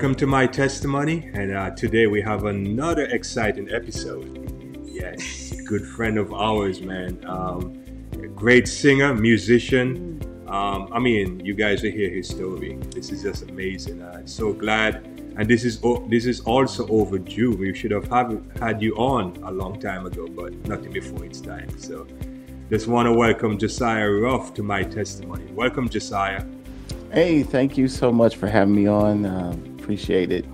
welcome to my testimony. And uh, today we have another exciting episode. Yes, good friend of ours, man. Um, great singer, musician. Um, I mean, you guys will hear his story. This is just amazing. I'm uh, so glad. And this is o- this is also overdue. We should have have, had you on a long time ago, but nothing before its time. So just want to welcome Josiah Ruff to my testimony. Welcome, Josiah. Hey, thank you so much for having me on. Uh, appreciate it.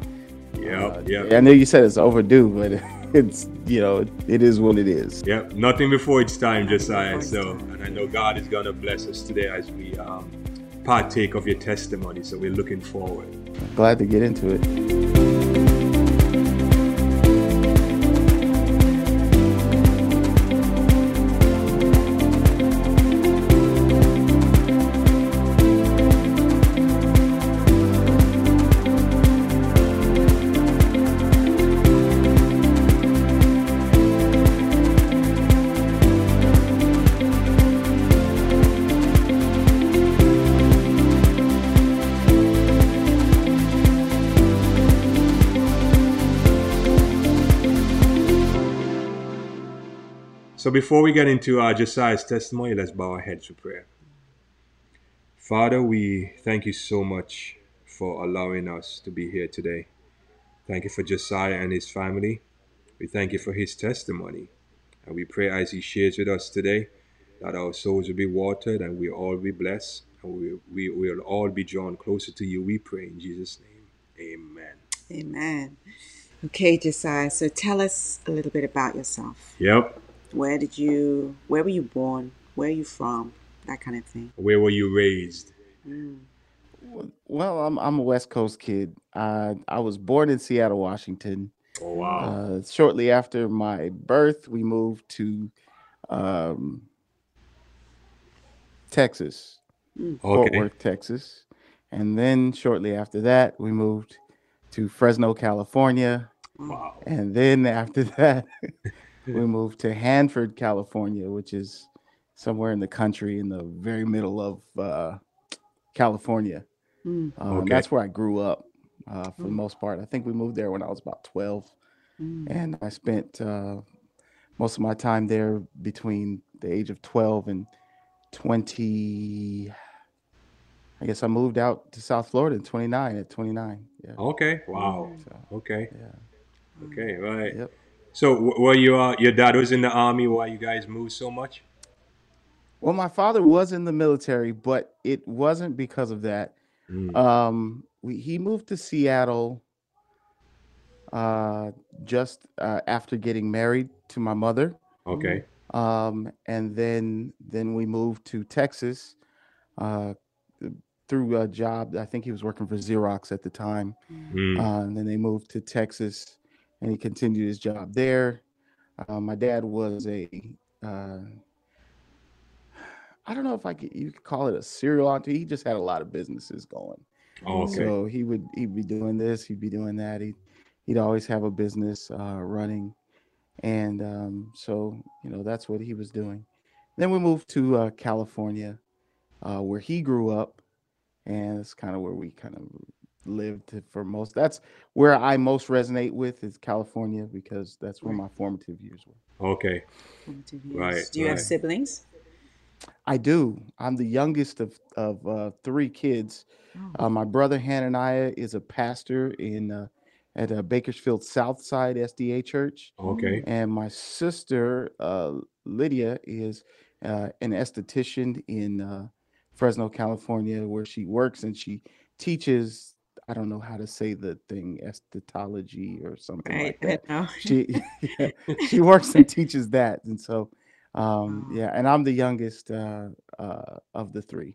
Yeah, Uh, yeah. I know you said it's overdue, but it's you know it is what it is. Yep, nothing before it's time, Josiah. So, and I know God is gonna bless us today as we um, partake of your testimony. So we're looking forward. Glad to get into it. Before we get into uh, Josiah's testimony, let's bow our heads for prayer. Father, we thank you so much for allowing us to be here today. Thank you for Josiah and his family. We thank you for his testimony. And we pray as he shares with us today that our souls will be watered and we all be blessed and we, we will all be drawn closer to you. We pray in Jesus' name. Amen. Amen. Okay, Josiah. So tell us a little bit about yourself. Yep. Where did you? Where were you born? Where are you from? That kind of thing. Where were you raised? Well, I'm I'm a West Coast kid. I I was born in Seattle, Washington. Oh, wow. Uh, shortly after my birth, we moved to um, Texas, Fort okay. Worth, Texas, and then shortly after that, we moved to Fresno, California. Wow. And then after that, we moved to Hanford, California, which is somewhere in the country in the very middle of uh, California. Mm. And Okay. That's where I grew up uh, for the most part. I think we moved there when I was about 12. Mm. And I spent uh, most of my time there between the age of 12 and 20. I guess I moved out to South Florida in 29 at 29. Yeah. Okay. Wow. So, Okay. yeah. Okay. Right. Yep. So, w- were you uh, your dad was in the army? Why you guys moved so much? Well, my father was in the military, but it wasn't because of that. Mm. Um, we, he moved to Seattle uh, just uh, after getting married to my mother, Okay. um, and then then we moved to Texas uh, through a job. I think he was working for Xerox at the time, Mm. uh, and then they moved to Texas, and he continued his job there. Uh, my dad was a uh, I don't know if I could you could call it a serial entrepreneur. He just had a lot of businesses going. Oh, okay. So he would he'd be doing this, he'd be doing that. He he'd always have a business uh, running, and um, so you know that's what he was doing. Then we moved to uh, California, uh, where he grew up, and it's kind of where we kind of lived for most. That's where I most resonate with is California because that's where my formative years were. Okay. Formative years. Right, Do you have siblings? I do. I'm the youngest of of uh, three kids. Oh. Uh, my brother Hananiah is a pastor in uh, at uh, Bakersfield Southside SDA Church, Okay. and my sister uh, Lydia is uh, an esthetician in uh, Fresno, California, where she works and she teaches. I don't know how to say the thing, esthetology or something Right. like that. No. She yeah, she works and teaches that, and so um, yeah, and I'm the youngest uh, uh, of the three.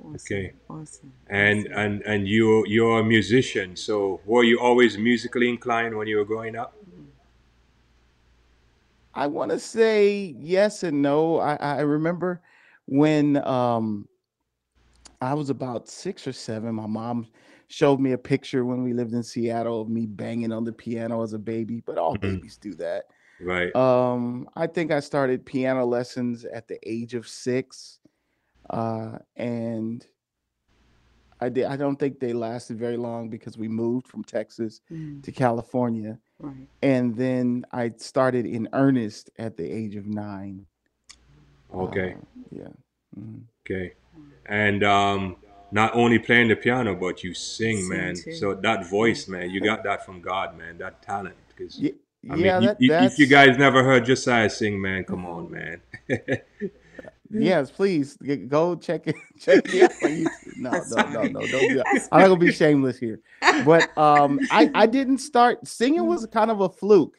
Awesome. Okay. Awesome. And awesome. and and you you're a musician. So were you always musically inclined when you were growing up? I want to say yes and no. I, I remember when um, I was about six or seven, my mom showed me a picture when we lived in Seattle of me banging on the piano as a baby, but all Mhm. babies do that. Right. Um, I think I started piano lessons at the age of six. Uh, and I did. I don't think they lasted very long because we moved from Texas Mm, to California, right. and then I started in earnest at the age of nine. Okay. Uh, yeah. Mhm. Okay. And um, not only playing the piano, but you sing, Sing man. too. So that voice, man, you got that from God, man. That talent. Because Ye- I mean, yeah, you- that, you- if you guys never heard Josiah sing, man, come on, man. Yes, please go check it. Check it out on YouTube. No, That's no, no, no, don't do that. I'm not gonna be shameless here. But um, I I didn't start singing was kind of a fluke.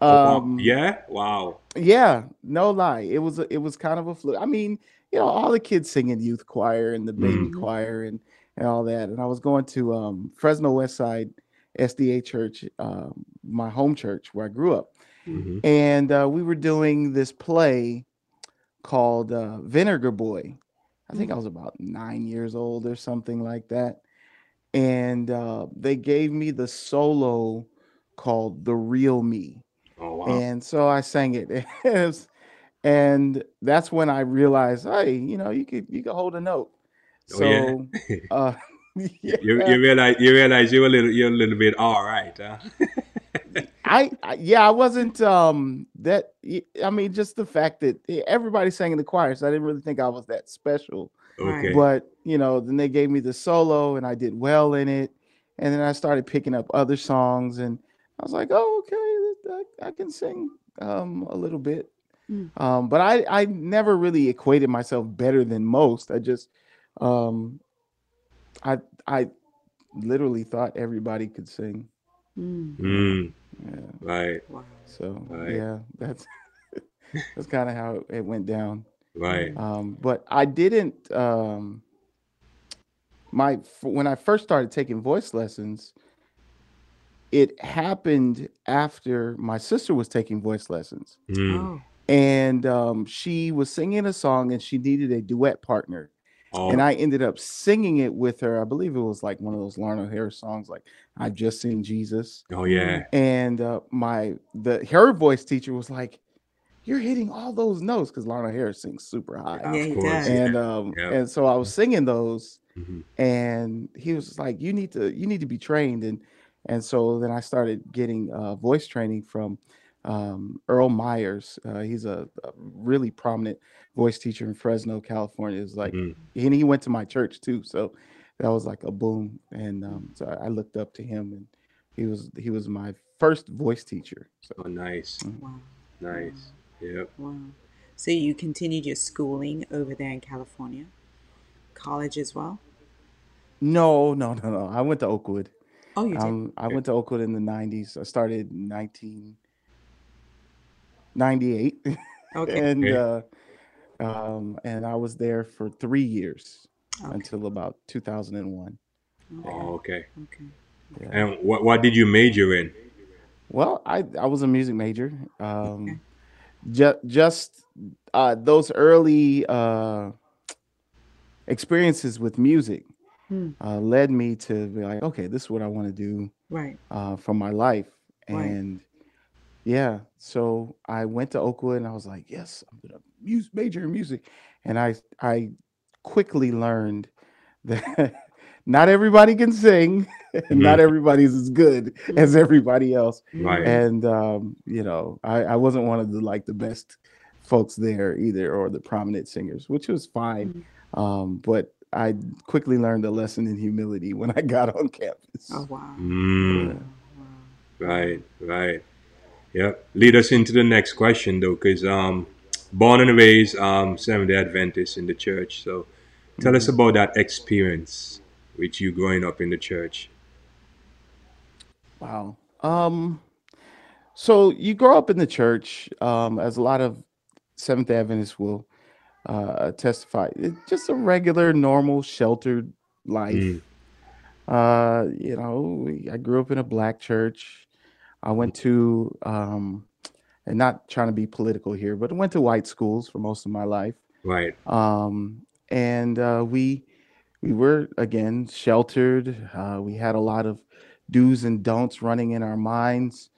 Oh, wow. Um, yeah. Wow. yeah, no lie, it was a, it was kind of a fluke. I mean, you know, all the kids singing youth choir and the baby Mhm. choir and and all that. And I was going to um Fresno West Side SDA Church, um, my home church where I grew up, hmm and uh, we were doing this play called uh, Vinegar Boy. I think I was about nine years old or something like that. And uh, they gave me the solo called The Real Me. Oh wow. And so I sang it. It was- and that's when I realized, hey, you know, you could you could hold a note. Oh, yeah. So uh You, yeah. you realize you realize you're a little you're a little bit all right, huh? I, I yeah, I wasn't um that I mean just the fact that e- everybody sang in the choir, so I didn't really think I was that special. okay. But you know, then they gave me the solo and I did well in it. And then I started picking up other songs and I was like, oh, okay, I, I can sing um a little bit. Mm. Um, but I I never really equated myself better than most. I just um I I literally thought everybody could sing. Mm, Mm, Yeah. right. wow. So Right. yeah, that's that's kind of how it went down. Right. Um, but I didn't. Um, my when I first started taking voice lessons, it happened after my sister was taking voice lessons, Mm. Oh, and um, she was singing a song, and she needed a duet partner, Oh, and I ended up singing it with her. I believe it was like one of those Larnelle Harris songs, like "I've Just Seen Jesus." oh yeah. and uh, my the her voice teacher was like, "You're hitting all those notes," because Larnelle Harris sings super high, Of Yeah, he course. does. and um, Yeah. and so I was singing those, Mhm. and he was like, "You need to you need to be trained," and and so then I started getting uh, voice training from um, Earl Myers. Uh, he's a, a, really prominent voice teacher in Fresno, California. Is like, mm. and he went to my church too, so that was like a boom. And um, so I looked up to him, and he was he was my first voice teacher. So oh, nice, mm-hmm. wow. nice, yep. Wow. So you continued your schooling over there in California, college as well. No, no, no, no. I went to Oakwood. Oh, you did. Um, I went to Oakwood in the '90s. I started 19- 98. Okay. and. Uh, um, and I was there for three years okay. until about 2001. Oh, oh okay. Okay. Yeah. And what what did you major in? Well, I I was a music major. Um, okay. ju- just uh, those early uh, experiences with music hmm. uh, led me to be like, okay, this is what I want to do right. Uh, for my life, and yeah, so I went to Oakwood and I was like, yes, I'm gonna mus- major in music. And I I quickly learned that not everybody can sing, and not everybody's as good as everybody else. Right. And um, you know, I, I wasn't one of the like the best folks there either, or the prominent singers, which was fine. Um, but I quickly learned a lesson in humility when I got on campus. Oh, wow. Mm. Wow. Right, right. Yep. Lead us into the next question though, because um, born and raised um, Seventh Day Adventist in the church. So, tell us about that experience with you growing up in the church. Wow. Um, so you grow up in the church, um, as a lot of Seventh Day Adventists will uh, testify. It's just a regular, normal, sheltered life. Mm. Uh, you know, I grew up in a black church. I went to, um, and not trying to be political here, but I went to white schools for most of my life. Right. Um, and uh, we we were again sheltered. Uh, we had a lot of do's and don'ts running in our minds.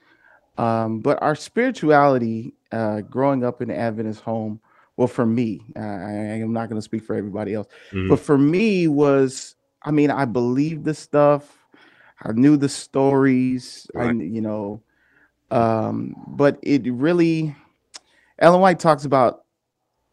Um, but our spirituality, uh, growing up in an Adventist home, well, for me, uh, I, I am not going to speak for everybody else, Mhm. but for me was I mean, I believed the stuff. I knew the stories. I, Right. kn- you know, um, but it really, Ellen White talks about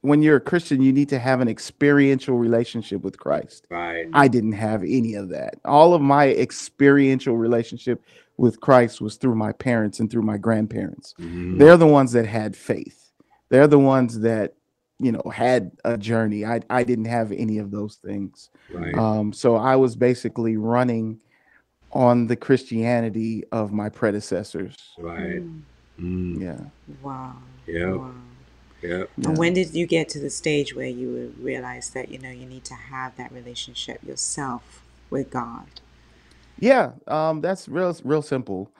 when you're a Christian, you need to have an experiential relationship with Christ. Right. I didn't have any of that. All of my experiential relationship with Christ was through my parents and through my grandparents. Mhm. They're the ones that had faith. They're the ones that, you know, had a journey. I, I didn't have any of those things. Right. Um, so I was basically running on the Christianity of my predecessors. Right. Mm. Mm. Yeah. Wow. Yep. Wow. Yep. yeah. And when did you get to the stage where you would realize that you know you need to have that relationship yourself with God? Yeah, um, that's real, real simple.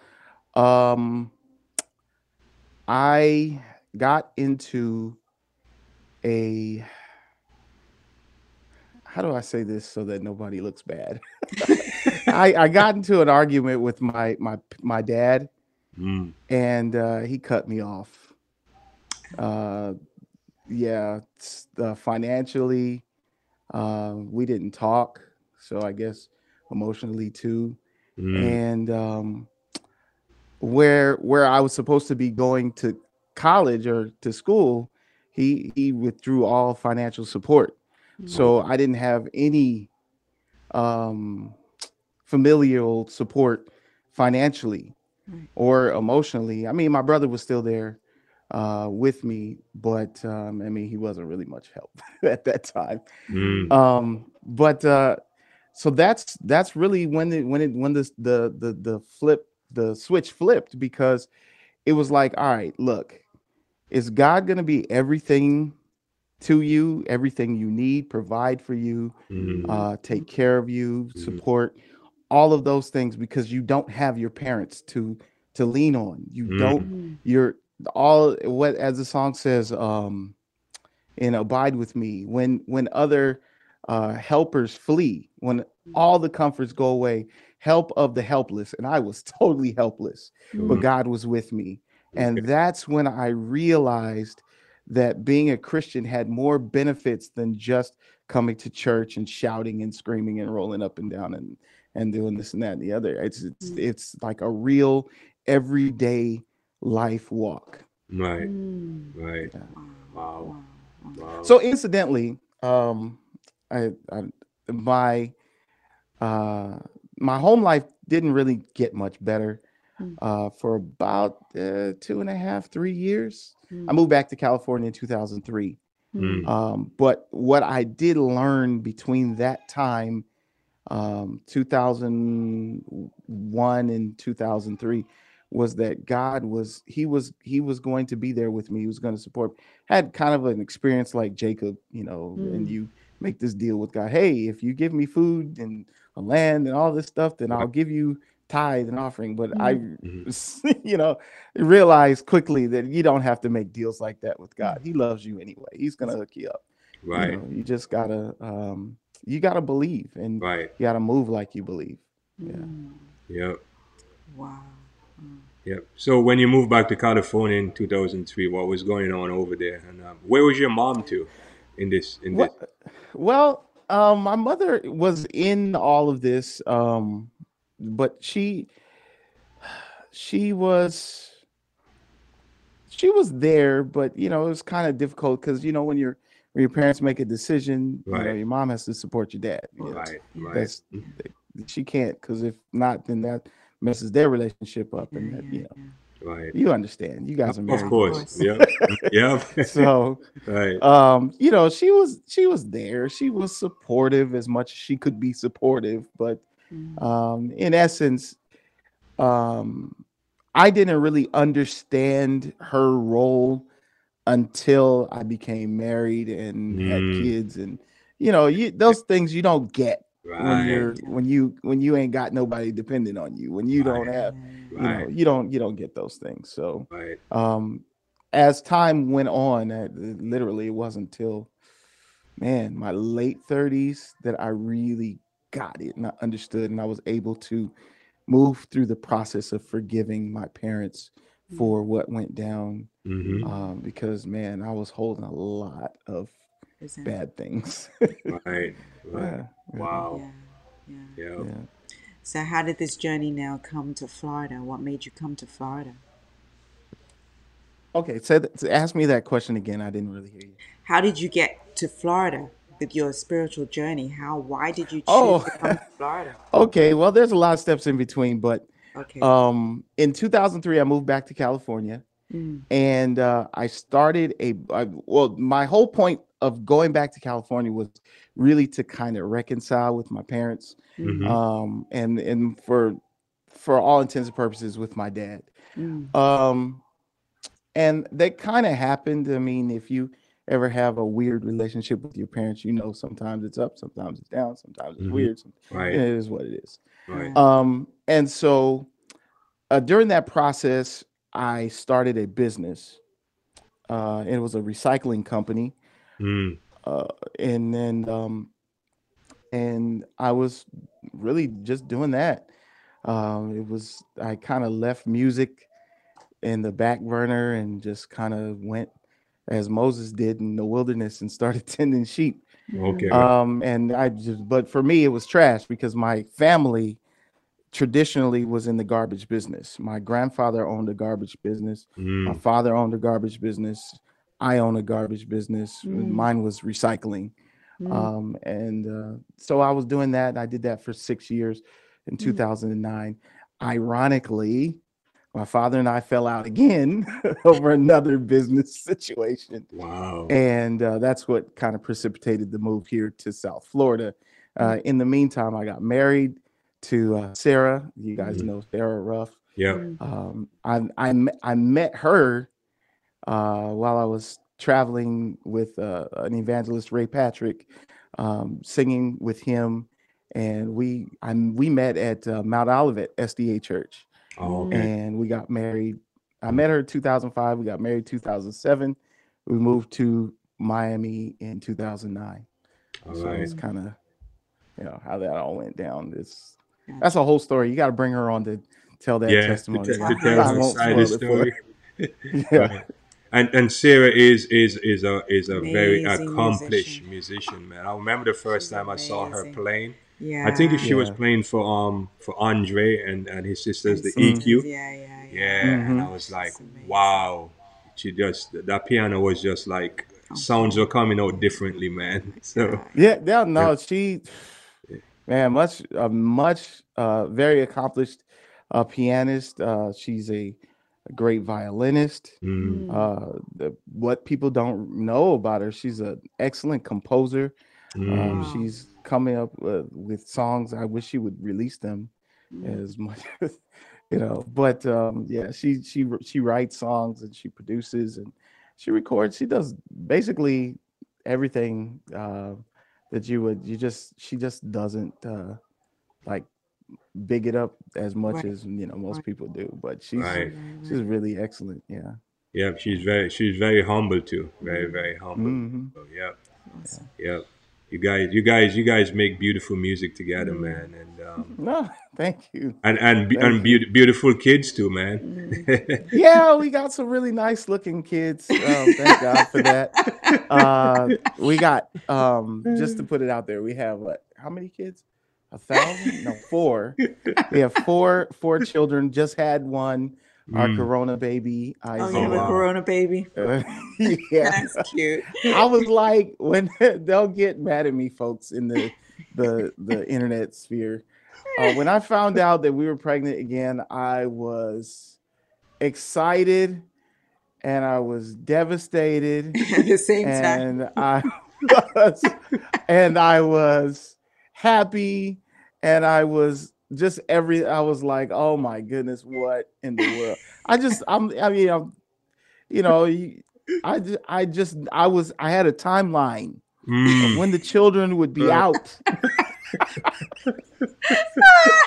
Um, I got into a. How do I say this so that nobody looks bad? I, I got into an argument with my my my dad, Mm. and uh, he cut me off. Uh, yeah, uh, financially, uh, we didn't talk, so I guess emotionally too Mm. and um, where where I was supposed to be going to college or to school, he he withdrew all financial support. So I didn't have any um, familial support financially Right. or emotionally. I mean, my brother was still there uh, with me, but um, I mean, he wasn't really much help at that time Mm. um but uh so that's that's really when it when it when this the the the flip the switch flipped because it was like all right look is god going to be everything to you everything you need provide for you Mm. uh take care of you Mhm. support all of those things because you don't have your parents to to lean on you Mm. don't Mm. you're all what as the song says um and abide with me when when other uh helpers flee when all the comforts go away help of the helpless and i was totally helpless but Mhm. god was with me and Okay. that's when i realized that being a christian had more benefits than just coming to church and shouting and screaming and rolling up and down and and doing this and that and the other it's it's, Mm. it's like a real everyday life walk Right. Mm. Right. Yeah. Wow. Wow. Wow. Wow. So incidentally, um, I, I my uh my home life didn't really get much better Mm. uh for about uh, two and a half, three years. I Mm. moved back to California in 2003. Mm. Um, but what I did learn between that time, um, 2001 and 2003, was that God was he was he was going to be there with me. He was going to support. Had kind of an experience like Jacob, you know, and Mm. you make this deal with God. Hey, if you give me food and a land and all this stuff, then I'll give you tithe and offering. But I, Mhm. you know, realized quickly that you don't have to make deals like that with God. He loves you anyway. He's gonna hook you up. You Right. know, you just gotta um you gotta believe and Right. you gotta move like you believe. Yeah. Mm. Yep. Wow. Mm. Yep. So when you moved back to California in 2003, what was going on over there, and um, where was your mom to in this? In this? Well, well um my mother was in all of this, um, but she she was she was there, but you know, it was kind of difficult because you know when your when your parents make a decision, you know, Right. your mom has to support your dad. you know. Right. Right. That's she can't because if not, then that messes their relationship up, and that, you know, Right. you understand. You guys are married, Of course. Yep. yep. so right. um, you know, she was she was there. She was supportive as much as she could be supportive, but Mm. um, in essence, um, I didn't really understand her role until I became married and had Mm. kids, and you know, you, those things you don't get when you're when you when you ain't got nobody dependent on you when you don't Right. have you know you don't you don't get those things so Right. um as time went on uh, literally it wasn't until man my late 30s that i really got it and i understood and i was able to move through the process of forgiving my parents for what went down hmm um, because man i was holding a lot of Present. bad things Right. Right. Yeah, yeah. Wow. Yeah. Yeah. Yeah. Yeah. So, how did this journey now come to Florida? What made you come to Florida? Okay, so th- ask me that question again. I didn't really hear you. How did you get to Florida with your spiritual journey? How? Why did you choose Oh. to come to Florida? Okay, well, there's a lot of steps in between, but Okay. um, in 2003, I moved back to California, Mm. and uh, I started a. I, well, my whole point of going back to California was really to kind of reconcile with my parents, Mm. Mhm. um, and and for for all intents and purposes with my dad. Mm. Um, and that kind of happened. I mean, if you ever have a weird relationship with your parents, you know sometimes it's up, sometimes it's down, sometimes it's Mhm. weird. Some, Right. It is what it is. Right. Um, and so uh, during that process, I started a business. Uh, it was a recycling company, Mm. uh, and then um, and I was really just doing that. Um, it was I kind of left music in the back burner and just kind of went as Moses did in the wilderness and started tending sheep. Okay. Um, and I just, but for me, it was trash because my family traditionally was in the garbage business. My grandfather owned a garbage business. My Mm. father owned a garbage business. I own a garbage business. Mm. Mine was recycling. Mm. Um, and uh, so I was doing that. I did that for six years in 2009. Ironically, my father and I fell out again over another business situation Wow. and uh, that's what kind of precipitated the move here to South Florida. Uh, in the meantime, I got married to uh, Sarah. You guys Mhm. know Sarah Ruff. Yeah. Mm. Um, I, I I met her uh, while I was traveling with uh, an evangelist, Ray Patrick, um, singing with him, and we I, we met at uh, Mount Olivet SDA Church Oh, okay. and we got married. I met her in 2005. We got married 2007. We moved to Miami in 2009. All so right. it's kind of, you know, how that all went down. It's that's a whole story. You got to bring her on to tell that Yeah. Testimony. te- I to tell I us inside the spoil it story. yeah. Right. And and Sarah is is is a is a very accomplished musician. musician. man. I remember the first She's time I saw her playing. Yeah. I think if she was playing for um for Andre and and his sisters, the EQ. sisters, Yeah, yeah, yeah. Yeah, and I was like, wow. She just that piano was just like sounds were coming out differently, man. So Yeah, yeah, no, she, man, much, uh, much, uh, very accomplished uh, pianist. Uh, she's a, a great violinist. mm, Uh, the, what people don't know about her, she's an excellent composer. mm, Um, she's coming up uh, with songs. I wish she would release them Mm. as much, as you know. But um, yeah, she she she writes songs and she produces and she records. She does basically everything uh, that you would. You just she just doesn't uh, like big it up as much Right. as you know most Right. people do. But she's Right. she's really excellent. Yeah. yeah, she's very she's very humble too. Very, very humble. hmm So yeah. Awesome. Yeah. You guys you guys you guys make beautiful music together, man. And um No, thank you. and and, Thank and beau- beautiful kids too, man. Yeah, we got some really nice looking kids. Um, thank God for that. Uh, we got um, just to put it out there, we have what? How many kids? A thousand? No, four. We have four four children. Just had one. Our Mm. Corona baby, Oh, you have a Corona baby? Uh, yeah, That's cute. I was like, when they'll get mad at me, folks, in the the the internet sphere. Uh, when I found out that we were pregnant again, I was excited and I was devastated At the same time. and I was and I was happy and I was just every I was like, oh my goodness, what in the world? I just I'm I mean I'm you know I just I just I was I had a timeline Mm. when the children would be out.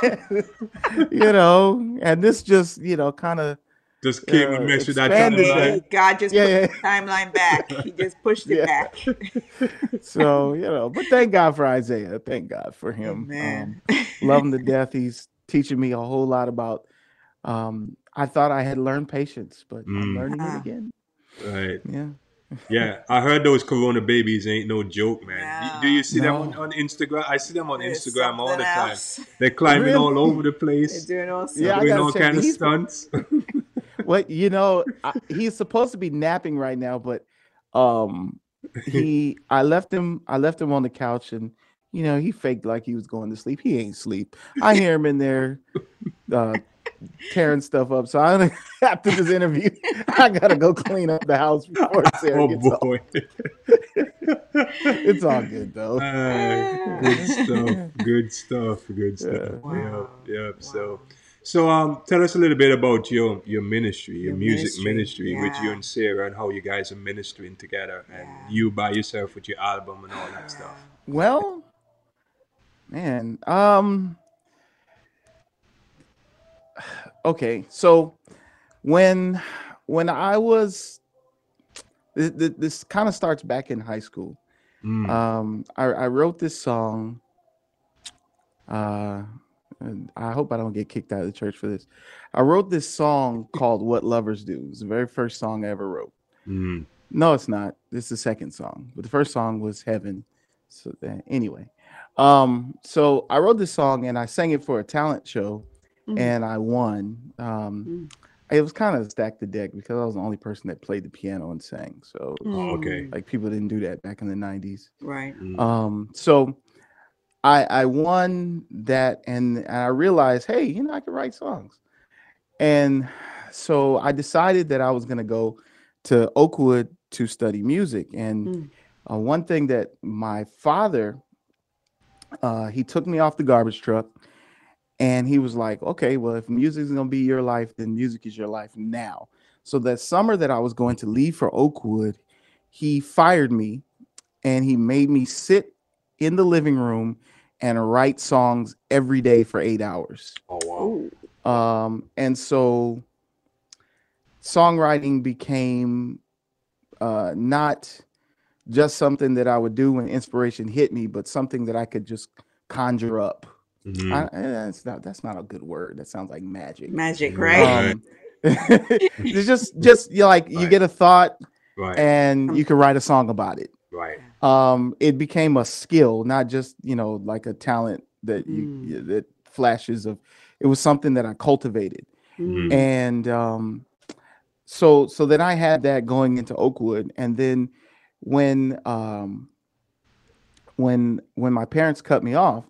you know, and this just you know kind of Just came uh, and messed with that timeline. God just Yeah, put yeah. the timeline back. He just pushed it Yeah. back. so you know, but thank God for Isaiah. Thank God for him. Man. Um, love him to death. He's teaching me a whole lot about. Um, I thought I had learned patience, but I'm Mm. learning Ah. it again. Right. Yeah. Yeah, I heard those Corona babies ain't no joke, man. No. Do you see them on, on Instagram? I see them on It's Instagram all the something time. else. They're climbing Really? all over the place. They're place, doing all. Yeah, doing all check. kind of stunts. What you know, I, he's supposed to be napping right now, but um, he I left him I left him on the couch and you know he faked like he was going to sleep. He ain't sleep. I hear him in there uh, tearing stuff up. So I after this interview, I gotta go clean up the house before Sarah oh gets boy. It's all good though. Uh, good stuff. Good stuff. Good stuff. Wow. Yep. Yep. So, so um, tell us a little bit about your your ministry, your, Your music ministry, ministry, with you and Sarah, and how you guys are ministering together, and Yeah. you by yourself with your album and all that stuff. Well, man, um okay, so when when I was th- th- this kind of starts back in high school. Mm. Um I, I wrote this song uh I hope I don't get kicked out of the church for this. I wrote this song called What Lovers Do. It's the very first song I ever wrote. Mm. No, it's not. This is the second song, but the first song was Heaven. So then, anyway, um, so I wrote this song and I sang it for a talent show, Mhm. and I won. Um, It was kind of stacked the deck because I was the only person that played the piano and sang. So Oh, okay. Mm, like people didn't do that back in the '90s. Right. Mm. Um, so I I won that and, I realized, hey, you know, I can write songs. And so I decided that I was gonna go to Oakwood to study music. And Mm. uh, one thing that my father uh, he took me off the garbage truck and he was like, okay, well, if music is gonna be your life, then music is your life now. So that summer that I was going to leave for Oakwood, he fired me and he made me sit in the living room and write songs every day for eight hours. Oh wow. Um, and so songwriting became uh, not just something that I would do when inspiration hit me, but something that I could just conjure up. Mhm. I, eh, that's not that's not a good word. That sounds like magic. Magic, Right. right? Um, it's just just you know, like you get a thought right. and you can write a song about it. right. Um, it became a skill, not just you know like a talent that you Mm. that flashes of. It was something that I cultivated, Mhm. and um, so so then I had that going into Oakwood, and then when um, when when my parents cut me off,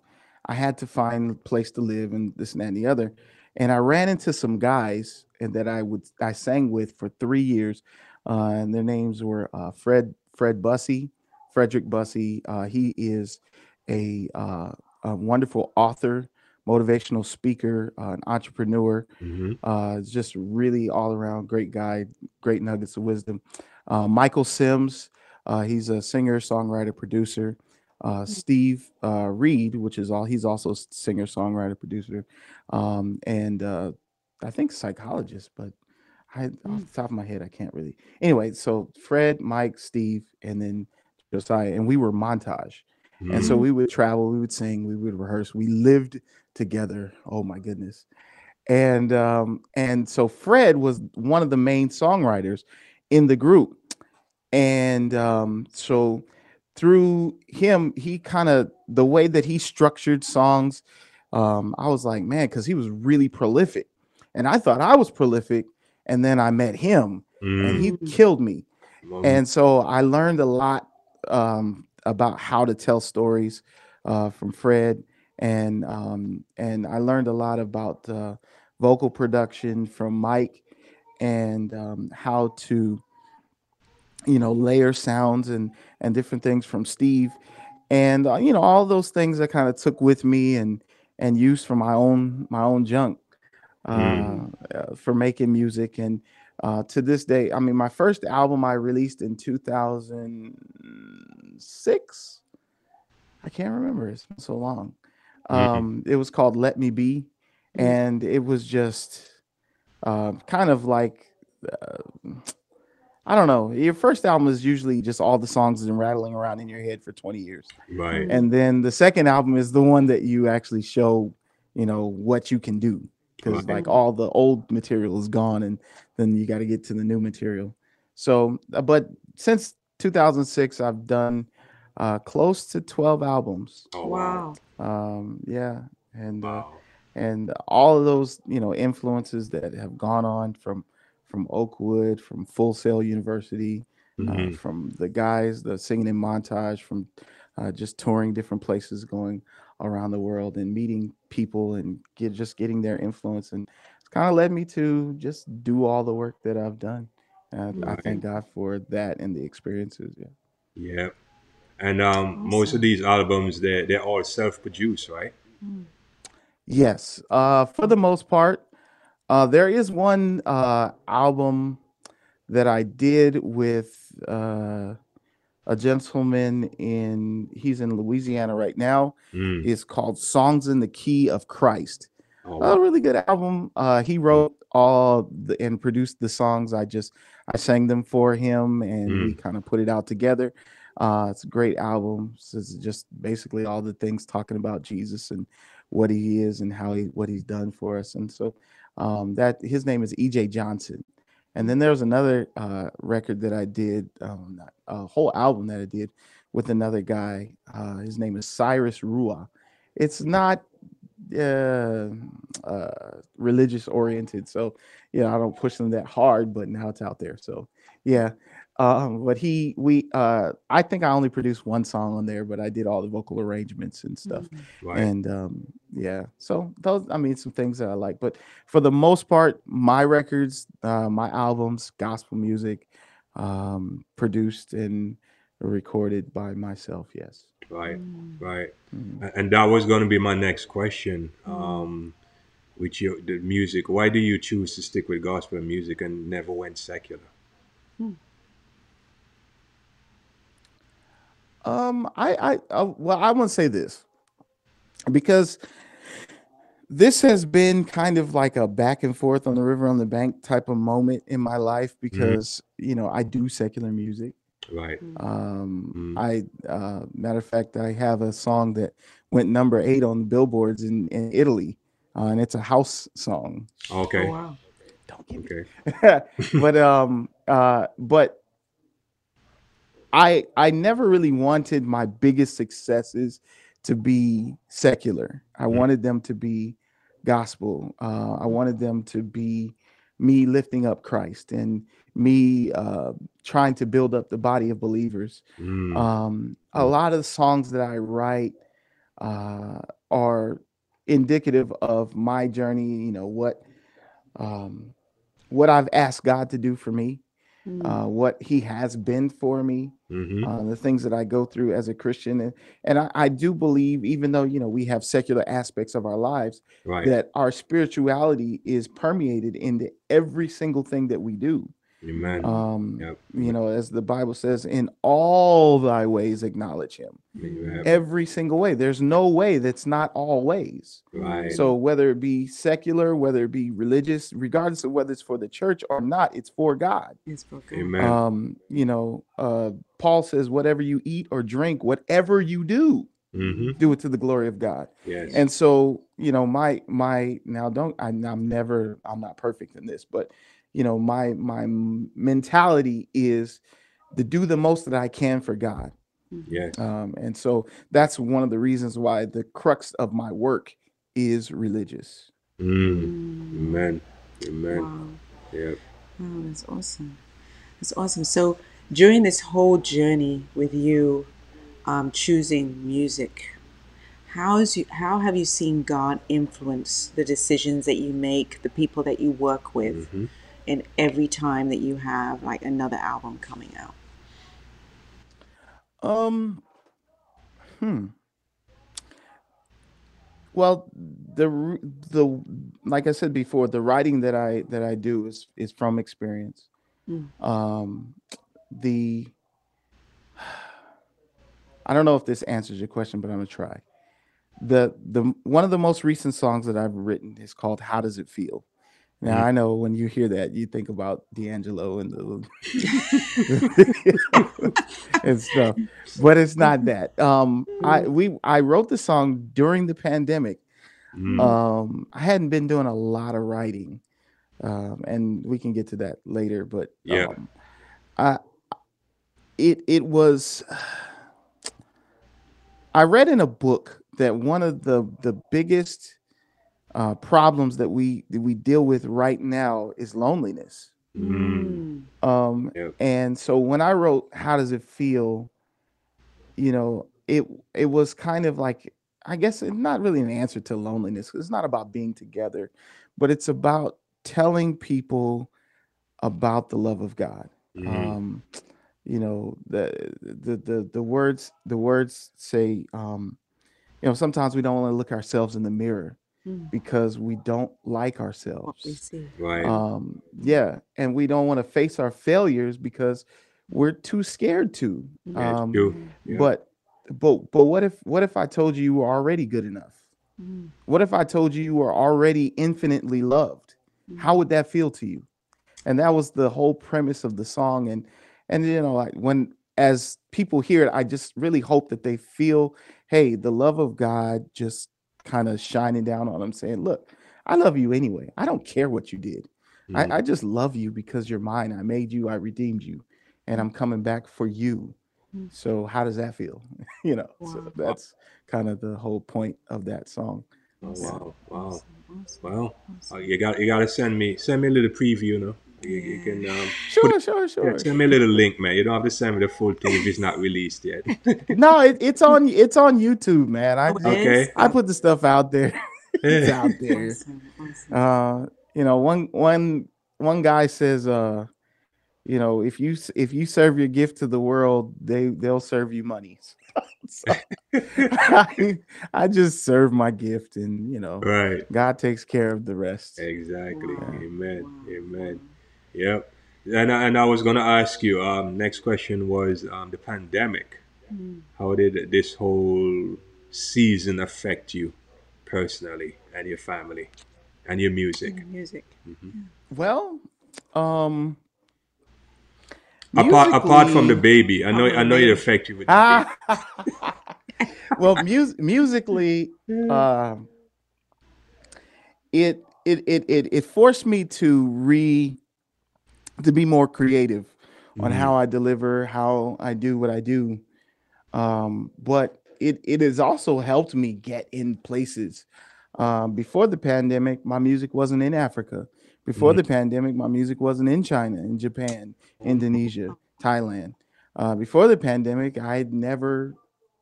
I had to find a place to live and this and that and the other. And I ran into some guys and that I would I sang with for three years. Uh, and their names were uh, Fred Fred Bussey, Frederick Bussey. Uh, he is a, uh, a wonderful author, motivational speaker, uh, an entrepreneur. Mhm. Uh, just really all around great guy, great nuggets of wisdom. Uh, Michael Sims, uh, he's a singer, songwriter, producer. Uh, Steve uh, Reed, which is all, he's also s- singer, songwriter, producer, um, and uh, I think psychologist. But I, off the top of my head, I can't really. Anyway, so Fred, Mike, Steve, and then Josiah, and we were montage. And so Mhm. we would travel, we would sing, we would rehearse. We lived together. Oh my goodness. And um and so Fred was one of the main songwriters in the group. And um so through him he kind of the way that he structured songs um I was like, man, cuz he was really prolific. And I thought I was prolific and then I met him and Mm. he Mm. killed me Love and so I learned a lot um, about how to tell stories uh, from Fred, and um, and I learned a lot about uh, vocal production from Mike, and um, how to you know layer sounds and and different things from Steve, and uh, you know all those things I kind of took with me and and used for my own my own junk uh, Mm. uh, for making music and uh, to this day, I mean, my first album I released in 2006. I can't remember. It's been so long. Mhm. Um, it was called Let Me Be. Mhm. And it was just uh, kind of like, uh, I don't know. Your first album is usually just all the songs that been rattling around in your head for 20 years. Right. And then the second album is the one that you actually show, you know, what you can do. Because Right. like all the old material is gone and then you got to get to the new material. So, uh, but since 2006, I've done uh, close to 12 albums. Oh Wow. Um, yeah, and uh, and all of those you know influences that have gone on from from Oakwood, from Full Sail University, uh, Mhm. from the guys, the singing in montage, from uh, just touring different places, going around the world and meeting people and get just getting their influence, and it's kind of led me to just do all the work that I've done. And I thank God for that and the experiences. Yeah. Yeah. And um, most of these albums, they they're all self-produced, right? Yes, uh, for the most part. Uh, there is one uh, album that I did with uh, a gentleman in he's in Louisiana right now. Mm. It's called Songs in the Key of Christ. Oh, A really good album. Uh, he wrote all the, and produced the songs. I just I sang them for him, and we kind of put it out together. Uh, it's a great album. It's just basically all the things talking about Jesus and what he is and how he what he's done for us. And so um, that his name is E.J. Johnson. And then there was another uh, record that I did, um, a whole album that I did with another guy. Uh, his name is Cyrus Rua. It's not uh, uh, religious oriented, so you know I don't push them that hard, but now it's out there. So yeah, um, but he we uh, I think I only produced one song on there, but I did all the vocal arrangements and stuff. right. And um, yeah, so those I mean some things that I like, but for the most part, my records, uh, my albums, gospel music, um, produced and recorded by myself. Yes. Right, right. Mhm. And that was going to be my next question. Um, with your the music, why do you choose to stick with gospel music and never went secular? Um, I, I, uh, well, I want to say this because this has been kind of like a back and forth on the river on the bank type of moment in my life because you know I do secular music. Right. Um, Mm. I, uh, matter of fact, I have a song that went number eight on the billboards in in Italy, uh, and it's a house song. Okay. Oh, wow. Don't give me Okay. but um uh but i i never really wanted my biggest successes to be secular i Mm. wanted them to be gospel uh i wanted them to be me lifting up christ and me uh trying to build up the body of believers Mm. um a Mm. lot of the songs that i write uh are indicative of my journey you know what um what i've asked god to do for me Mm. uh what he has been for me hmm uh, the things that i go through as a christian and, and I, I do believe even though you know we have secular aspects of our lives Right. that our spirituality is permeated into every single thing that we do Amen. um Yep. you know as the bible says in all thy ways acknowledge him You have- every single way there's no way that's not all ways right. so whether it be secular whether it be religious regardless of whether it's for the church or not it's for god It's for God. Amen. um you know uh paul says whatever you eat or drink whatever you do hmm do it to the glory of god Yes. and so you know my my now don't I, i'm never i'm not perfect in this but you know my my mentality is to do the most that i can for god yes. um and so that's one of the reasons why the crux of my work is religious Mm. Mm. Amen. Amen. Wow. Yep. Oh, that's awesome. That's awesome. So during this whole journey with you um, choosing music, how's you, how have you seen God influence the decisions that you make, the people that you work with, hmm and every time that you have like another album coming out? Um, hmm. Well, the the like I said before, the writing that I that I do is is from experience. Mm. Um, the I don't know if this answers your question, but I'm gonna try. The the one of the most recent songs that I've written is called "How Does It Feel." Now Mhm. I know when you hear that, you think about D'Angelo and the and stuff, but it's not that. Um, I we I wrote the song during the pandemic. Mm. Um, I hadn't been doing a lot of writing, um, and we can get to that later. But Yeah. um, I it it was I read in a book that one of the the biggest uh, problems that we that we deal with right now is loneliness. Mm. Um, Yep. and so when I wrote "How Does It Feel," you know, it it was kind of like I guess it's not really an answer to loneliness. 'cause It's not about being together, but it's about telling people about the love of God. Mhm. Um, you know, the the the the words the words say, um, you know, sometimes we don't want to look ourselves in the mirror Mm. because we don't like ourselves. Right. Um, yeah, and we don't want to face our failures because we're too scared to. Um, true. Yeah. but but but what if what if I told you you were already good enough? Mm. What if I told you you were already infinitely loved? How would that feel to you? And that was the whole premise of the song. And and you know, like when as people hear it, I just really hope that they feel, hey, the love of God just kind of shining down on them, saying, Look, I love you anyway. I don't care what you did. Mhm. I, I just love you because you're mine. I made you, I redeemed you, and I'm coming back for you. Mm. So how does that feel? you know, Wow. so that's kind of the whole point of that song. Oh, wow. Wow. Awesome. Awesome. Well, Awesome. uh, you got you got to send me send me a little preview, no? You, you can um, Sure, sure, yeah, sure. send me a little link, man. You don't have to send me the full thing if it's not released yet. No, it, it's on it's on YouTube, man. I Oh, Okay. I put the stuff out there. it's out there. Awesome. Awesome. Uh, you know, one one one guy says, uh, you know, if you if you serve your gift to the world, they they'll serve you money. So, I, I just serve my gift, and you know, right. God takes care of the rest. Exactly. Wow. Amen. Wow. Amen. Yep. And I- and I was gonna ask you. Um, next question was um, the pandemic. Mm. How did this whole season affect you personally and your family and your music? Mm, Music. Well, um, Apart apart from the baby, I know I know it affected you with the baby. Ah, well, mus- musically, uh, it, it it it it forced me to re to be more creative on Mhm. how I deliver, how I do what I do. Um, but it it has also helped me get in places. Um, before the pandemic, my music wasn't in Africa. Before Mhm. the pandemic, my music wasn't in China, in Japan, Indonesia, Thailand. Uh, before the pandemic, I had never,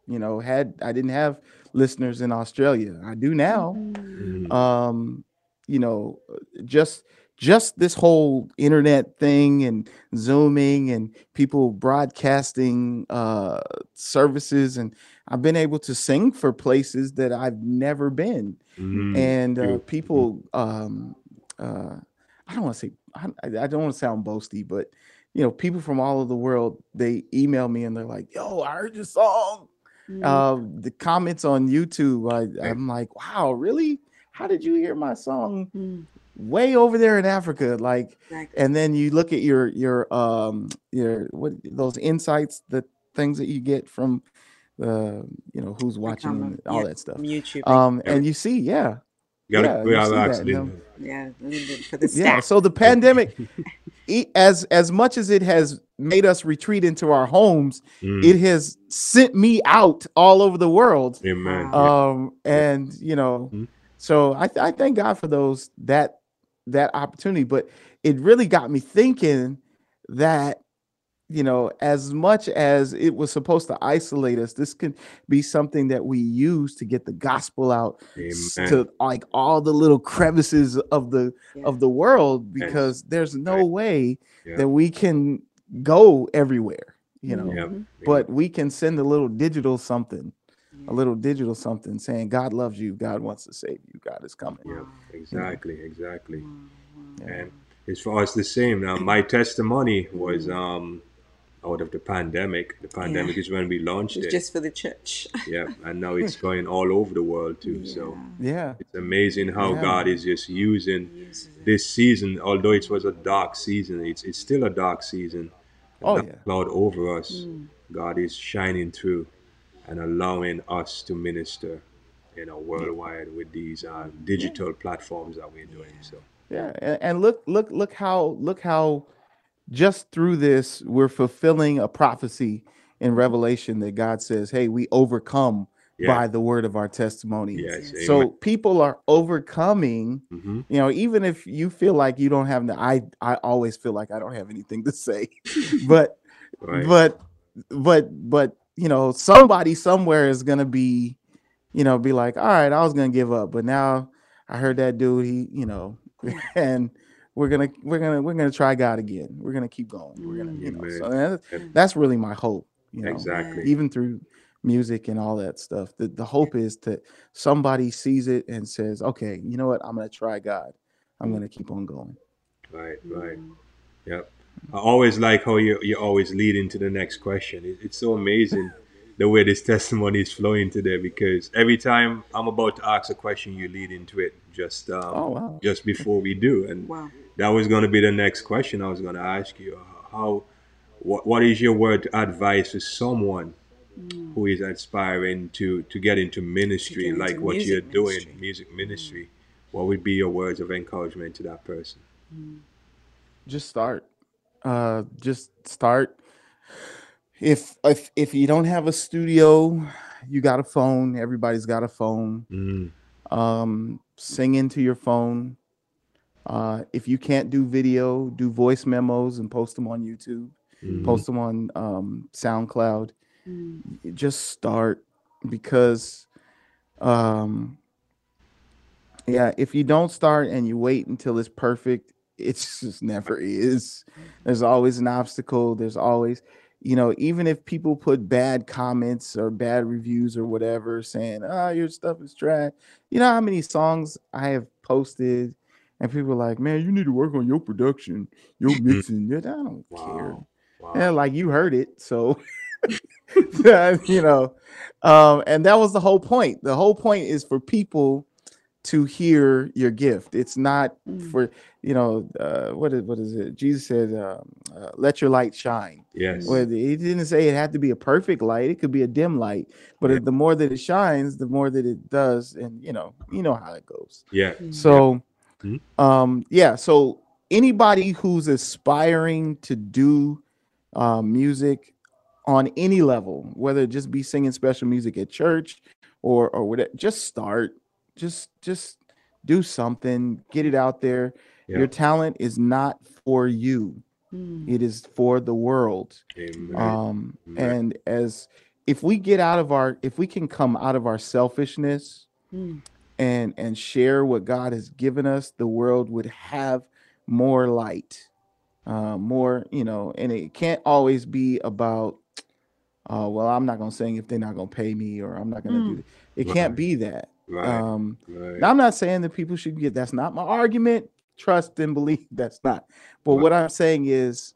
you know, had I didn't have listeners in Australia. I do now Mhm. um you know just just this whole internet thing and zooming and people broadcasting uh services and i've been able to sing for places that i've never been Mhm. and uh, people um uh i don't want to say I, I don't want to sound boasty but you know people from all over the world they email me and they're like yo i heard your song Mm. uh, the comments on youtube I, i'm like, wow, really? How did you hear my song Mm. Way over there in Africa? Like, Exactly. and then you look at your your um your what those insights, the things that you get from the you know who's watching Come, all yeah, that stuff. YouTube. Um, and you see, yeah, You gotta, yeah, you gotta see that, no? yeah. a little bit For the yeah. So the pandemic, e- as as much as it has made us retreat into our homes, Mm. it has sent me out all over the world. Amen. Wow. um and you know Mhm. so I, th- I thank god for those that that opportunity but it really got me thinking that you know as much as it was supposed to isolate us this can be something that we use to get the gospel out Amen. to like all the little crevices of the Yeah. of the world Yes. because there's no Right. way Yeah. that we can go everywhere you know Yep. Mhm. but we can send a little digital something Yeah. A little digital something saying God loves you, God wants to save you, God is coming. Yeah, exactly, exactly. Wow. And it's for us the same. Now, my testimony was um out of the pandemic. The pandemic is when we launched It's it. just for the church. yeah, and now it's going all over the world too. So Yeah. it's amazing how Yeah. God is just using this season. Although it was a dark season, it's it's still a dark season. Oh, yeah. cloud over us. Mm. God is shining through and allowing us to minister, you know, worldwide with these uh, digital platforms that we're doing. So Yeah. And, look, look, look how look how just through this, we're fulfilling a prophecy in Revelation that God says, "Hey, we overcome Yeah. by the word of our testimony." Yes. So people are overcoming. hmm You know, even if you feel like you don't have the, I I always feel like I don't have anything to say, but Right. but but but you know somebody somewhere is gonna be you know be like all right i was gonna give up but now i heard that dude he you know and we're gonna we're gonna we're gonna try god again we're gonna keep going we're gonna you know so mm, that, Amen. that's really my hope you know exactly. even through music and all that stuff the, the hope is that somebody sees it and says okay you know what i'm gonna try god i'm mm. gonna keep on going Right. Right. Mm. Yep. I always like how you you always lead into the next question. It, it's so amazing the way this testimony is flowing today because every time I'm about to ask a question, you lead into it just um, oh wow just before we do, and Wow. that was going to be the next question I was going to ask you. How what what is your word of advice to someone mm. who is aspiring to to get into ministry get like what you're doing, ministry. music mm. ministry? What would be your words of encouragement to that person? Mm. just start uh just start. If if if you don't have a studio you got a phone. Everybody's got a phone. Mm, um sing into your phone. Uh if you can't do video do voice memos and post them on youtube. Mhm. post them on um soundcloud. Mm. Y- just start because um yeah if you don't start and you wait until it's perfect it's just never is there's always an obstacle there's always you know even if people put bad comments or bad reviews or whatever saying oh your stuff is trash you know how many songs i have posted and people are like man you need to work on your production your mixing Yeah, i don't care Wow. Wow. yeah, like you heard it. So, you know, um, and that was the whole point. The whole point is for people to hear your gift. It's not Mm. for, you know, uh, what is, what is it? Jesus said, um, uh, let your light shine. Yes. Well, he didn't say it had to be a perfect light. It could be a dim light, but Yeah. the more that it shines, the more that it does. And, you know, you know how it goes. Yeah. So, Mhm. um, yeah. So anybody who's aspiring to do uh, music on any level, whether it just be singing special music at church or or whatever, just start. Just just do something. Get it out there. Yeah. Your talent is not for you. Mm. It is for the world. Amen. Um, Right. and as if we get out of our, if we can come out of our selfishness Mm. and and share what God has given us, the world would have more light, uh, more, you know, and it can't always be about, uh, well, I'm not gonna sing if they're not gonna pay me, or I'm not gonna do Mm. it. It can't be that. right. Um, right. now, I'm not saying that people should get. That's not my argument. Trust and believe. That's not. But what I'm saying is,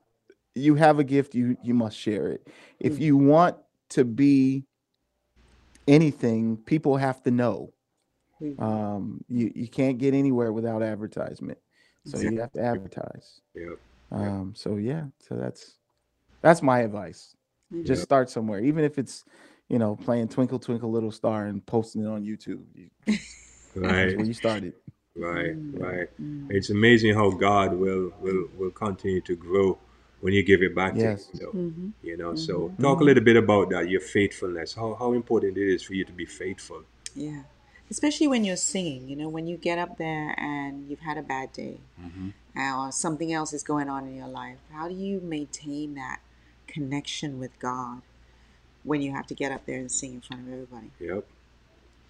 you have a gift. You you must share it. If Mm. you want to be anything, people have to know. Mm. Um, you you can't get anywhere without advertisement. So you have to advertise. Yep. Um, so yeah. So that's that's my advice. Mm. Just start somewhere, even if it's you know playing Twinkle Twinkle Little Star and posting it on YouTube. You, that's Right. where you started. Right. Mm. Right. Mm. It's amazing how God will will will continue to grow when you give it back Yes. to Him. though. Mhm. You know. So Mhm. talk a Mhm. little bit about that. Your faithfulness. How how important it is for you to be faithful. Yeah. Especially when you're singing, you know, when you get up there and you've had a bad day Mm-hmm. or something else is going on in your life, how do you maintain that connection with God when you have to get up there and sing in front of everybody? Yep.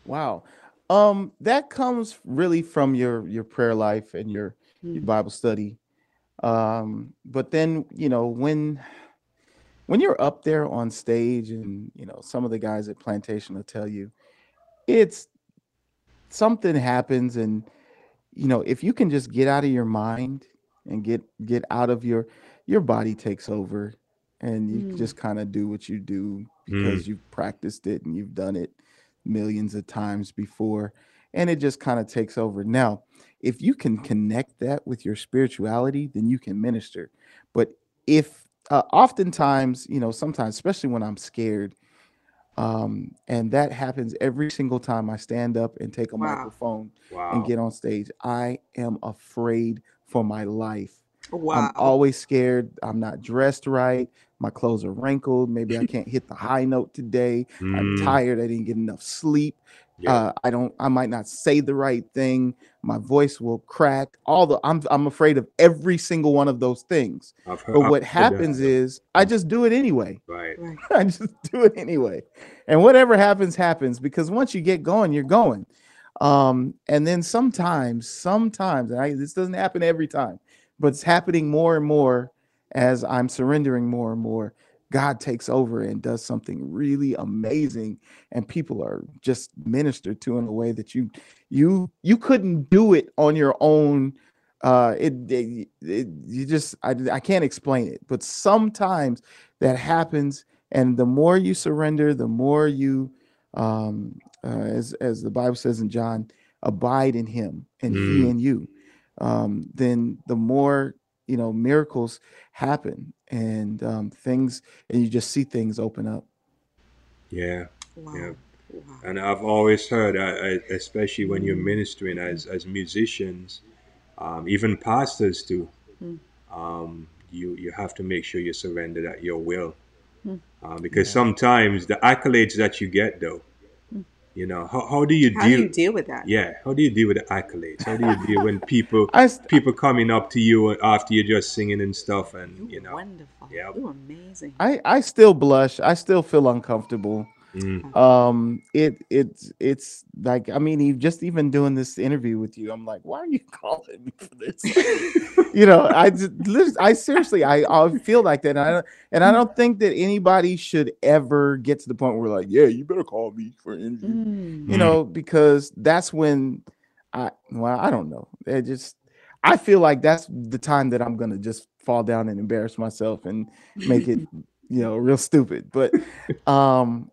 Wow. Um, that comes really from your your prayer life and your your Mm. Bible study. Um, but then you know when when you're up there on stage and you know some of the guys at Plantation will tell you it's something happens and you know if you can just get out of your mind and get get out of your your body takes over and you Mm. just kind of do what you do Mm. because you've practiced it and you've done it millions of times before and it just kind of takes over now if you can connect that with your spirituality then you can minister but if uh, oftentimes you know sometimes especially when i'm scared um and that happens every single time i stand up and take a Wow. microphone Wow. and get on stage i am afraid for my life Wow. I'm always scared. I'm not dressed right. My clothes are wrinkled. Maybe I can't hit the high note today. I'm Mm, tired. I didn't get enough sleep. yeah, Uh, I don't. I might not say the right thing. My voice will crack. All the. I'm. I'm afraid of every single one of those things. I've heard. But I've what heard happens is I just do it anyway. right. right. I just do it anyway. And whatever happens, happens because once you get going, you're going. Um, and then sometimes, sometimes, and I, this doesn't happen every time, but it's happening more and more as I'm surrendering more and more. God takes over and does something really amazing, and people are just ministered to in a way that you you you couldn't do it on your own. Uh, it, it, it you just I, I can't explain it, but sometimes that happens and the more you surrender the more you um uh, as as the bible says in john abide in him and he Mm. in you um then the more you know miracles happen and um things and you just see things open up Yeah. Wow. Yeah. Wow. And I've always heard, I, I, especially when you're ministering as as musicians, um, even pastors too. Mm. Um, you you have to make sure you surrender at your will, Mm. uh, because yeah sometimes the accolades that you get, though. You know, how, how do you How do you deal? deal with that? Yeah, how do you deal with the accolades? How do you deal when people i s- people coming up to you after you're just singing and stuff, and You you know, wonderful. yeah, You were amazing. i i still blush i still feel uncomfortable mm, um it it's it's like i mean even just even doing this interview with you i'm like why are you calling me for this? You know i just i seriously i i feel like that and i don't and i don't think that anybody should ever get to the point where we're like yeah you better call me for an interview. Mm. you know because that's when i well i don't know. It just i feel like that's the time that i'm gonna just fall down and embarrass myself and make it you know real stupid but um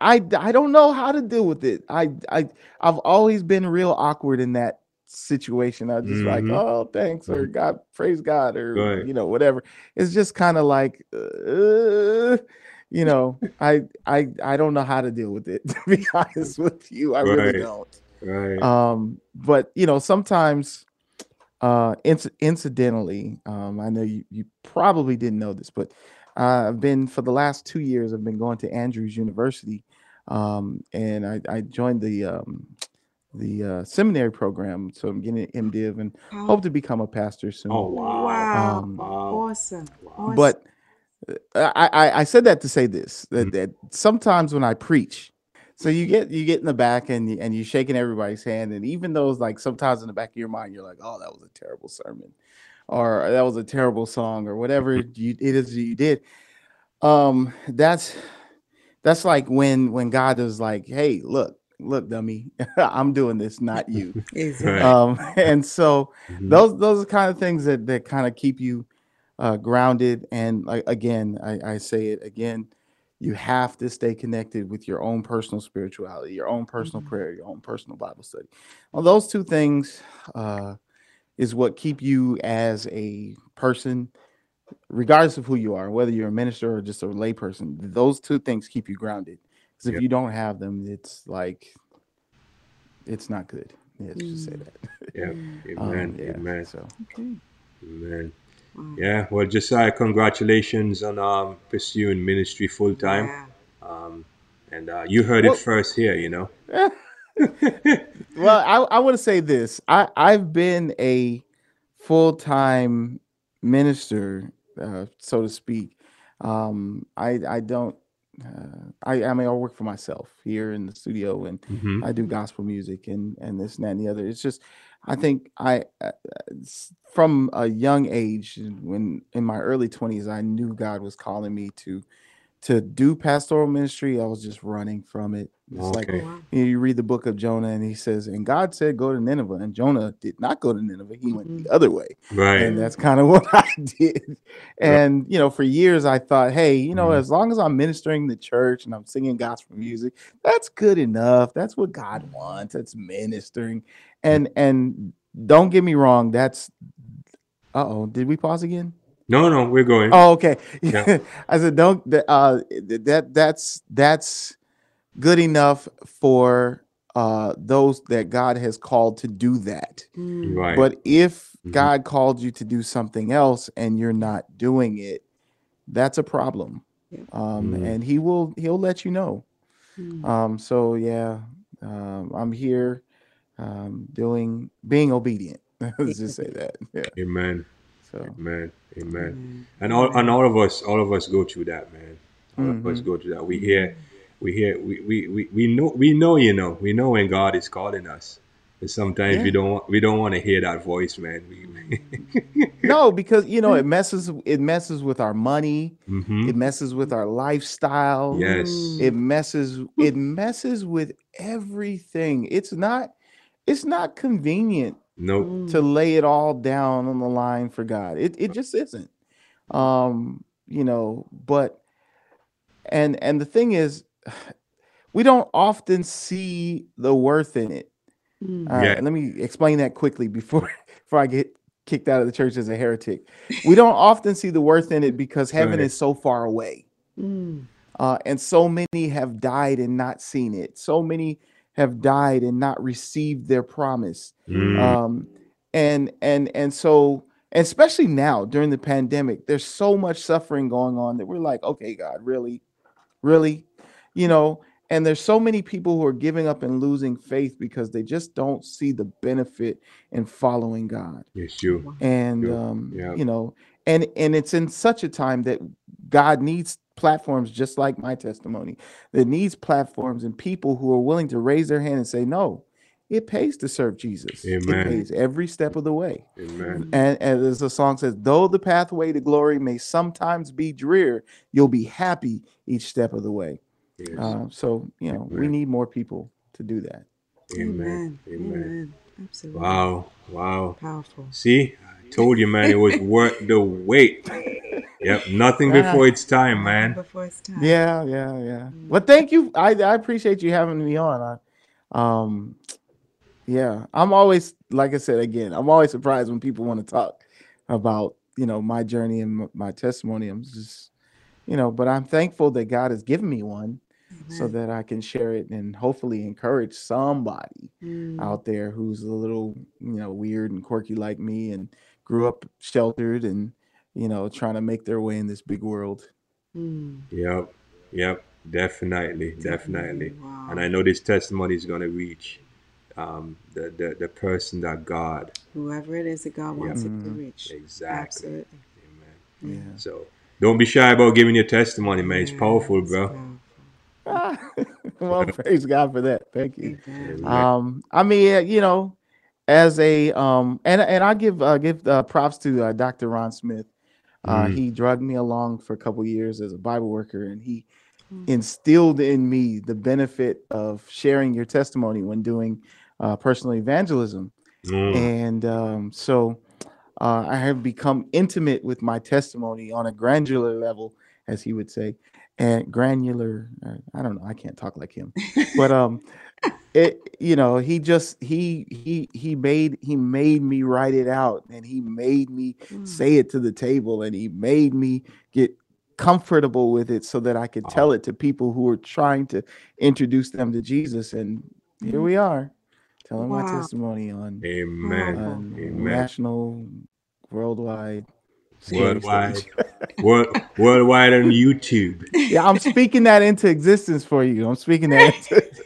I, I don't know how to deal with it. I I I've always been real awkward in that situation. I just like, hmm oh, thanks, or God, praise God, or right, you know, whatever. It's just kind of like, uh, you know, I I I don't know how to deal with it. To be honest with you, I really don't. right. Um, but you know, sometimes uh inc- incidentally um i know you, you probably didn't know this but uh, i've been for the last two years i've been going to andrews university um and i i joined the um the uh, seminary program so i'm getting an mdiv and Oh, hope to become a pastor soon Oh wow, wow. um wow, Awesome. Awesome. but uh, I, I I said that to say this that, that sometimes when I preach, so you get you get in the back and you- and you're shaking everybody's hand, and even though it's like sometimes in the back of your mind you're like, oh, that was a terrible sermon, or that was a terrible song, or whatever mm, you, it is that you did. Um, that's that's like when when God is like, hey, look, look, dummy, I'm doing this, not you. Exactly. Um, and so hmm those those are kind of things that that kind of keep you uh, grounded. And like again, I, I say it again, you have to stay connected with your own personal spirituality, your own personal Mhm. prayer, your own personal Bible study. Well, those two things uh, is what keep you as a person, regardless of who you are, whether you're a minister or just a layperson. Those two things keep you grounded. Because if Yep. you don't have them, it's like it's not good. Yeah, let's just say Mm. that. Yep. Mm. Um, Amen. yeah. Amen. So Okay. Amen. Wow. Yeah. Well, Josiah, congratulations on um, pursuing ministry full time. Yeah. Um, and uh, you heard it first here, you know. well, I, I want to say this. I I've been a full time minister, uh, so to speak. Um, I I don't. Uh, I I mean I work for myself here in the studio and hmm I do gospel music and and this and that and the other. It's just I think I uh, from a young age when in my early twenties I knew God was calling me to to do pastoral ministry. I was just running from it. It's like Oh, Okay. wow. you, know, you read the book of Jonah and he says, and God said, go to Nineveh. And Jonah did not go to Nineveh. He went the other way. Right. And that's kind of what I did. Yeah. And, you know, for years I thought, hey, you know, Mhm. as long as I'm ministering the church and I'm singing gospel music, that's good enough. That's what God wants. That's ministering. And, and don't get me wrong. That's, uh oh, did we pause again? No, no, we're going. Oh, okay. Yeah. I said, don't. th- Uh, that that's that's good enough for uh, those that God has called to do that. Mm. Right. But if Mhm. God called you to do something else and you're not doing it, that's a problem. Yeah. Um, Mhm. and he will he'll let you know. Mm. Um, so yeah, um, I'm here um, doing being obedient. Let's just say that. Yeah. Amen. So Amen. Amen. Amen. And all and all of us, all of us go through that, man. All of us Mhm. go through that. We hear, we hear, we, we, we, we know, we know, you know, we know when God is calling us. And sometimes Yeah. we don't, want, we don't want to hear that voice, man. We, no, because you know it messes it messes with our money. Mhm. It messes with our lifestyle. Yes. It messes it messes with everything. It's not it's not convenient Nope. To lay it all down on the line for God. It it just isn't. Um, you know, but and and the thing is we don't often see the worth in it. Mm. All right, Yeah. let me explain that quickly before before I get kicked out of the church as a heretic. We don't often see the worth in it because heaven ahead. is so far away. Mm. Uh, and so many have died and not seen it. So many have died and not received their promise. Mm. Um, and and and so especially now during the pandemic, there's so much suffering going on that we're like, okay, God, really, really, you know. And there's so many people who are giving up and losing faith because they just don't see the benefit in following God Yes, you. and Yep, um, yep. you know and and it's in such a time that god needs platforms just like my testimony that needs platforms and people who are willing to raise their hand and say no it pays to serve jesus Amen. it pays every step of the way Amen. and, and as the song says though the pathway to glory may sometimes be drear you'll be happy each step of the way Yes. uh, so you know we need more people to do that Amen. Amen. Amen. Amen. Absolutely. Wow. Wow. Powerful. See, I told you, man, it was worth the wait. Yep. Nothing before it's time, man. Before it's time. Yeah, yeah, yeah. Well, thank you. I I appreciate you having me on. I, um, yeah, I'm always like I said again. I'm always surprised when people want to talk about you know my journey and my testimony. I'm just you know, but I'm thankful that God has given me one so that I can share it and hopefully encourage somebody Mm. out there who's a little you know weird and quirky like me and grew up sheltered and you know trying to make their way in this big world. Mm. Yep. Yep. Definitely. Definitely. Wow. And I know this testimony is going to reach um, the, the, the person that God. Whoever it is that God wants it to Mhm. reach. Exactly. Absolutely. Amen. Yeah. So don't be shy about giving your testimony, man. It's Yeah, powerful, it's bro. Powerful. well, praise God for that. Thank you. Amen. Amen. Um, I mean, you know, as a um, and and I give uh, give uh, props to uh, Dr. Ron Smith. Uh, Mm. He drugged me along for a couple years as a Bible worker, and he Mm. instilled in me the benefit of sharing your testimony when doing uh, personal evangelism. Mm. And um, so uh, I have become intimate with my testimony on a granular level, as he would say, and granular. Uh, I don't know. I can't talk like him, but um, it you know he just he he he made he made me write it out, and he made me Mm. say it to the table, and he made me get comfortable with it so that I could tell it to people who were trying to introduce them to Jesus. And here we are, telling my testimony on Amen. On Amen. national, worldwide, stage. Worldwide. World, worldwide on YouTube. Yeah, I'm speaking that into existence for you. I'm speaking that.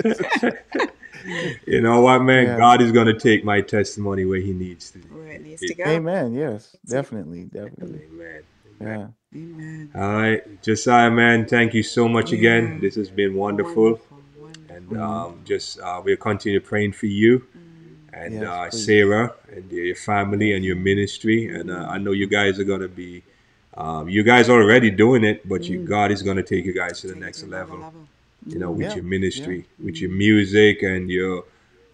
Into, You know what, man? Yeah. God is going to take my testimony where He needs to. Where it needs to go. amen. Yes, definitely, definitely. Amen. Yeah. Amen. All right, Josiah, man, thank you so much again. This has been wonderful. Wonderful. wonderful. And um, just uh, we'll continue praying for you. And Yes, uh. Sarah and your family and your ministry. And uh, I know you guys are going to be, um, you guys are already doing it, but you, Mm. God is going to take you guys to the Take next it to another level. You know, with Yeah, your ministry, with your music and your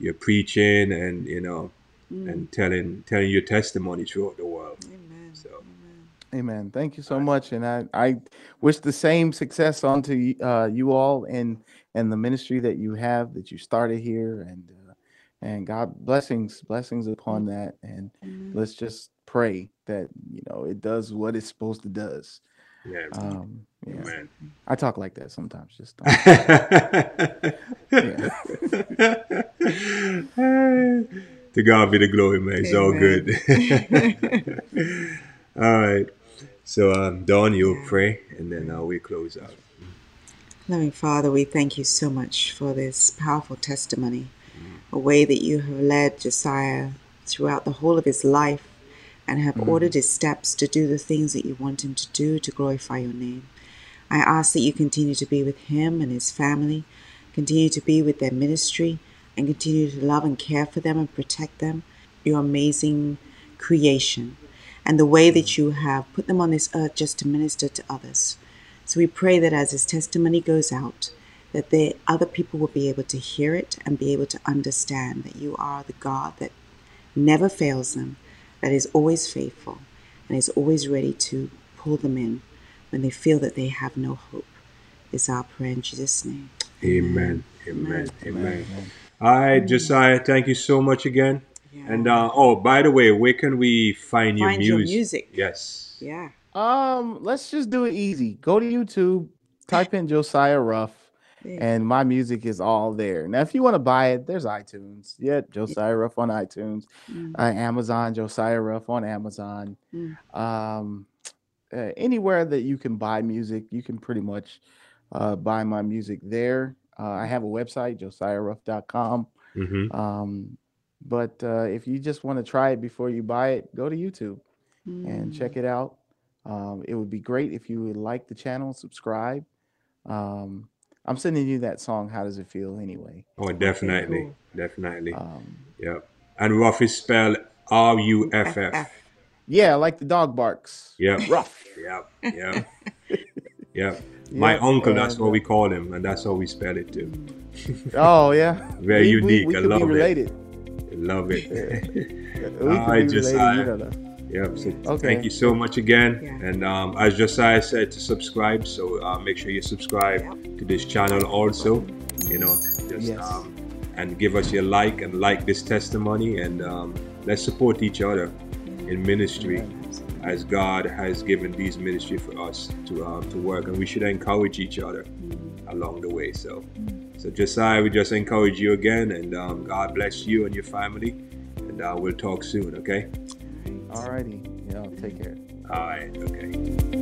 your preaching and you know Mm. and telling telling your testimony throughout the world. Amen. So Amen. Amen. Thank you so much, and I I wish the same success onto y- uh, you all and and the ministry that you have that you started here, and uh, and God blessings blessings upon that, and Amen. let's just pray that you know it does what it's supposed to does. Yeah, Um, yeah. man. I talk like that sometimes. Just don't. to God be the glory, man. It's all good. all right. So, um, Dawn, you'll pray, and then uh, we close out. Loving Father, we thank you so much for this powerful testimony, a way that you have led Josiah throughout the whole of his life and have mm-hmm. ordered his steps to do the things that you want him to do to glorify your name. I ask that you continue to be with him and his family, continue to be with their ministry, and continue to love and care for them and protect them, your amazing creation, and the way that you have put them on this earth just to minister to others. So we pray that as his testimony goes out, that the other people will be able to hear it and be able to understand that you are the God that never fails them, that is always faithful, and is always ready to pull them in when they feel that they have no hope. Is our prayer in Jesus' name. Amen. Amen. Amen. All right, Josiah, thank you so much again. And uh, oh, by the way, where can we find, Find your your music? music. Yes. Yeah. Um, let's just do it easy. Go to YouTube, type in Josiah Ruff, and my music is all there. Now, if you want to buy it, there's iTunes. Yeah, Josiah Ruff on iTunes, Mm. uh, Amazon, Josiah Ruff on Amazon. Mm. Um, uh, anywhere that you can buy music, you can pretty much uh, buy my music there. Uh, I have a website, josiahruff.com. Mm-hmm. Um, but uh, if you just want to try it before you buy it, go to YouTube and check it out. Um, it would be great if you would like the channel, subscribe. Um, I'm sending you that song. How does it feel anyway? Oh, definitely. cool. Definitely. Um, Yep. And Ruff is spelled R U F F. yeah, like the dog barks. Yep. Rough. Yep. Yep. Yep. My Yep, uncle, that's and, what uh, we call him, and that's how we spell it too. Oh yeah. Very We- unique. We, we I love be it. related. Love it. We All could right, related. Josiah. You know. Yep. So Okay. thank you so much again. Yeah. And um, as Josiah said, to subscribe. So uh, make sure you subscribe to this channel also. You know, just Yes. um, and give us your like and like this testimony, and um, let's support each other in ministry as God has given these ministry for us to uh, to work, and we should encourage each other along the way. So, so Josiah, we just encourage you again, and um, God bless you and your family, and uh, we'll talk soon. Okay. Alrighty. Yeah. Take care. All right. Okay.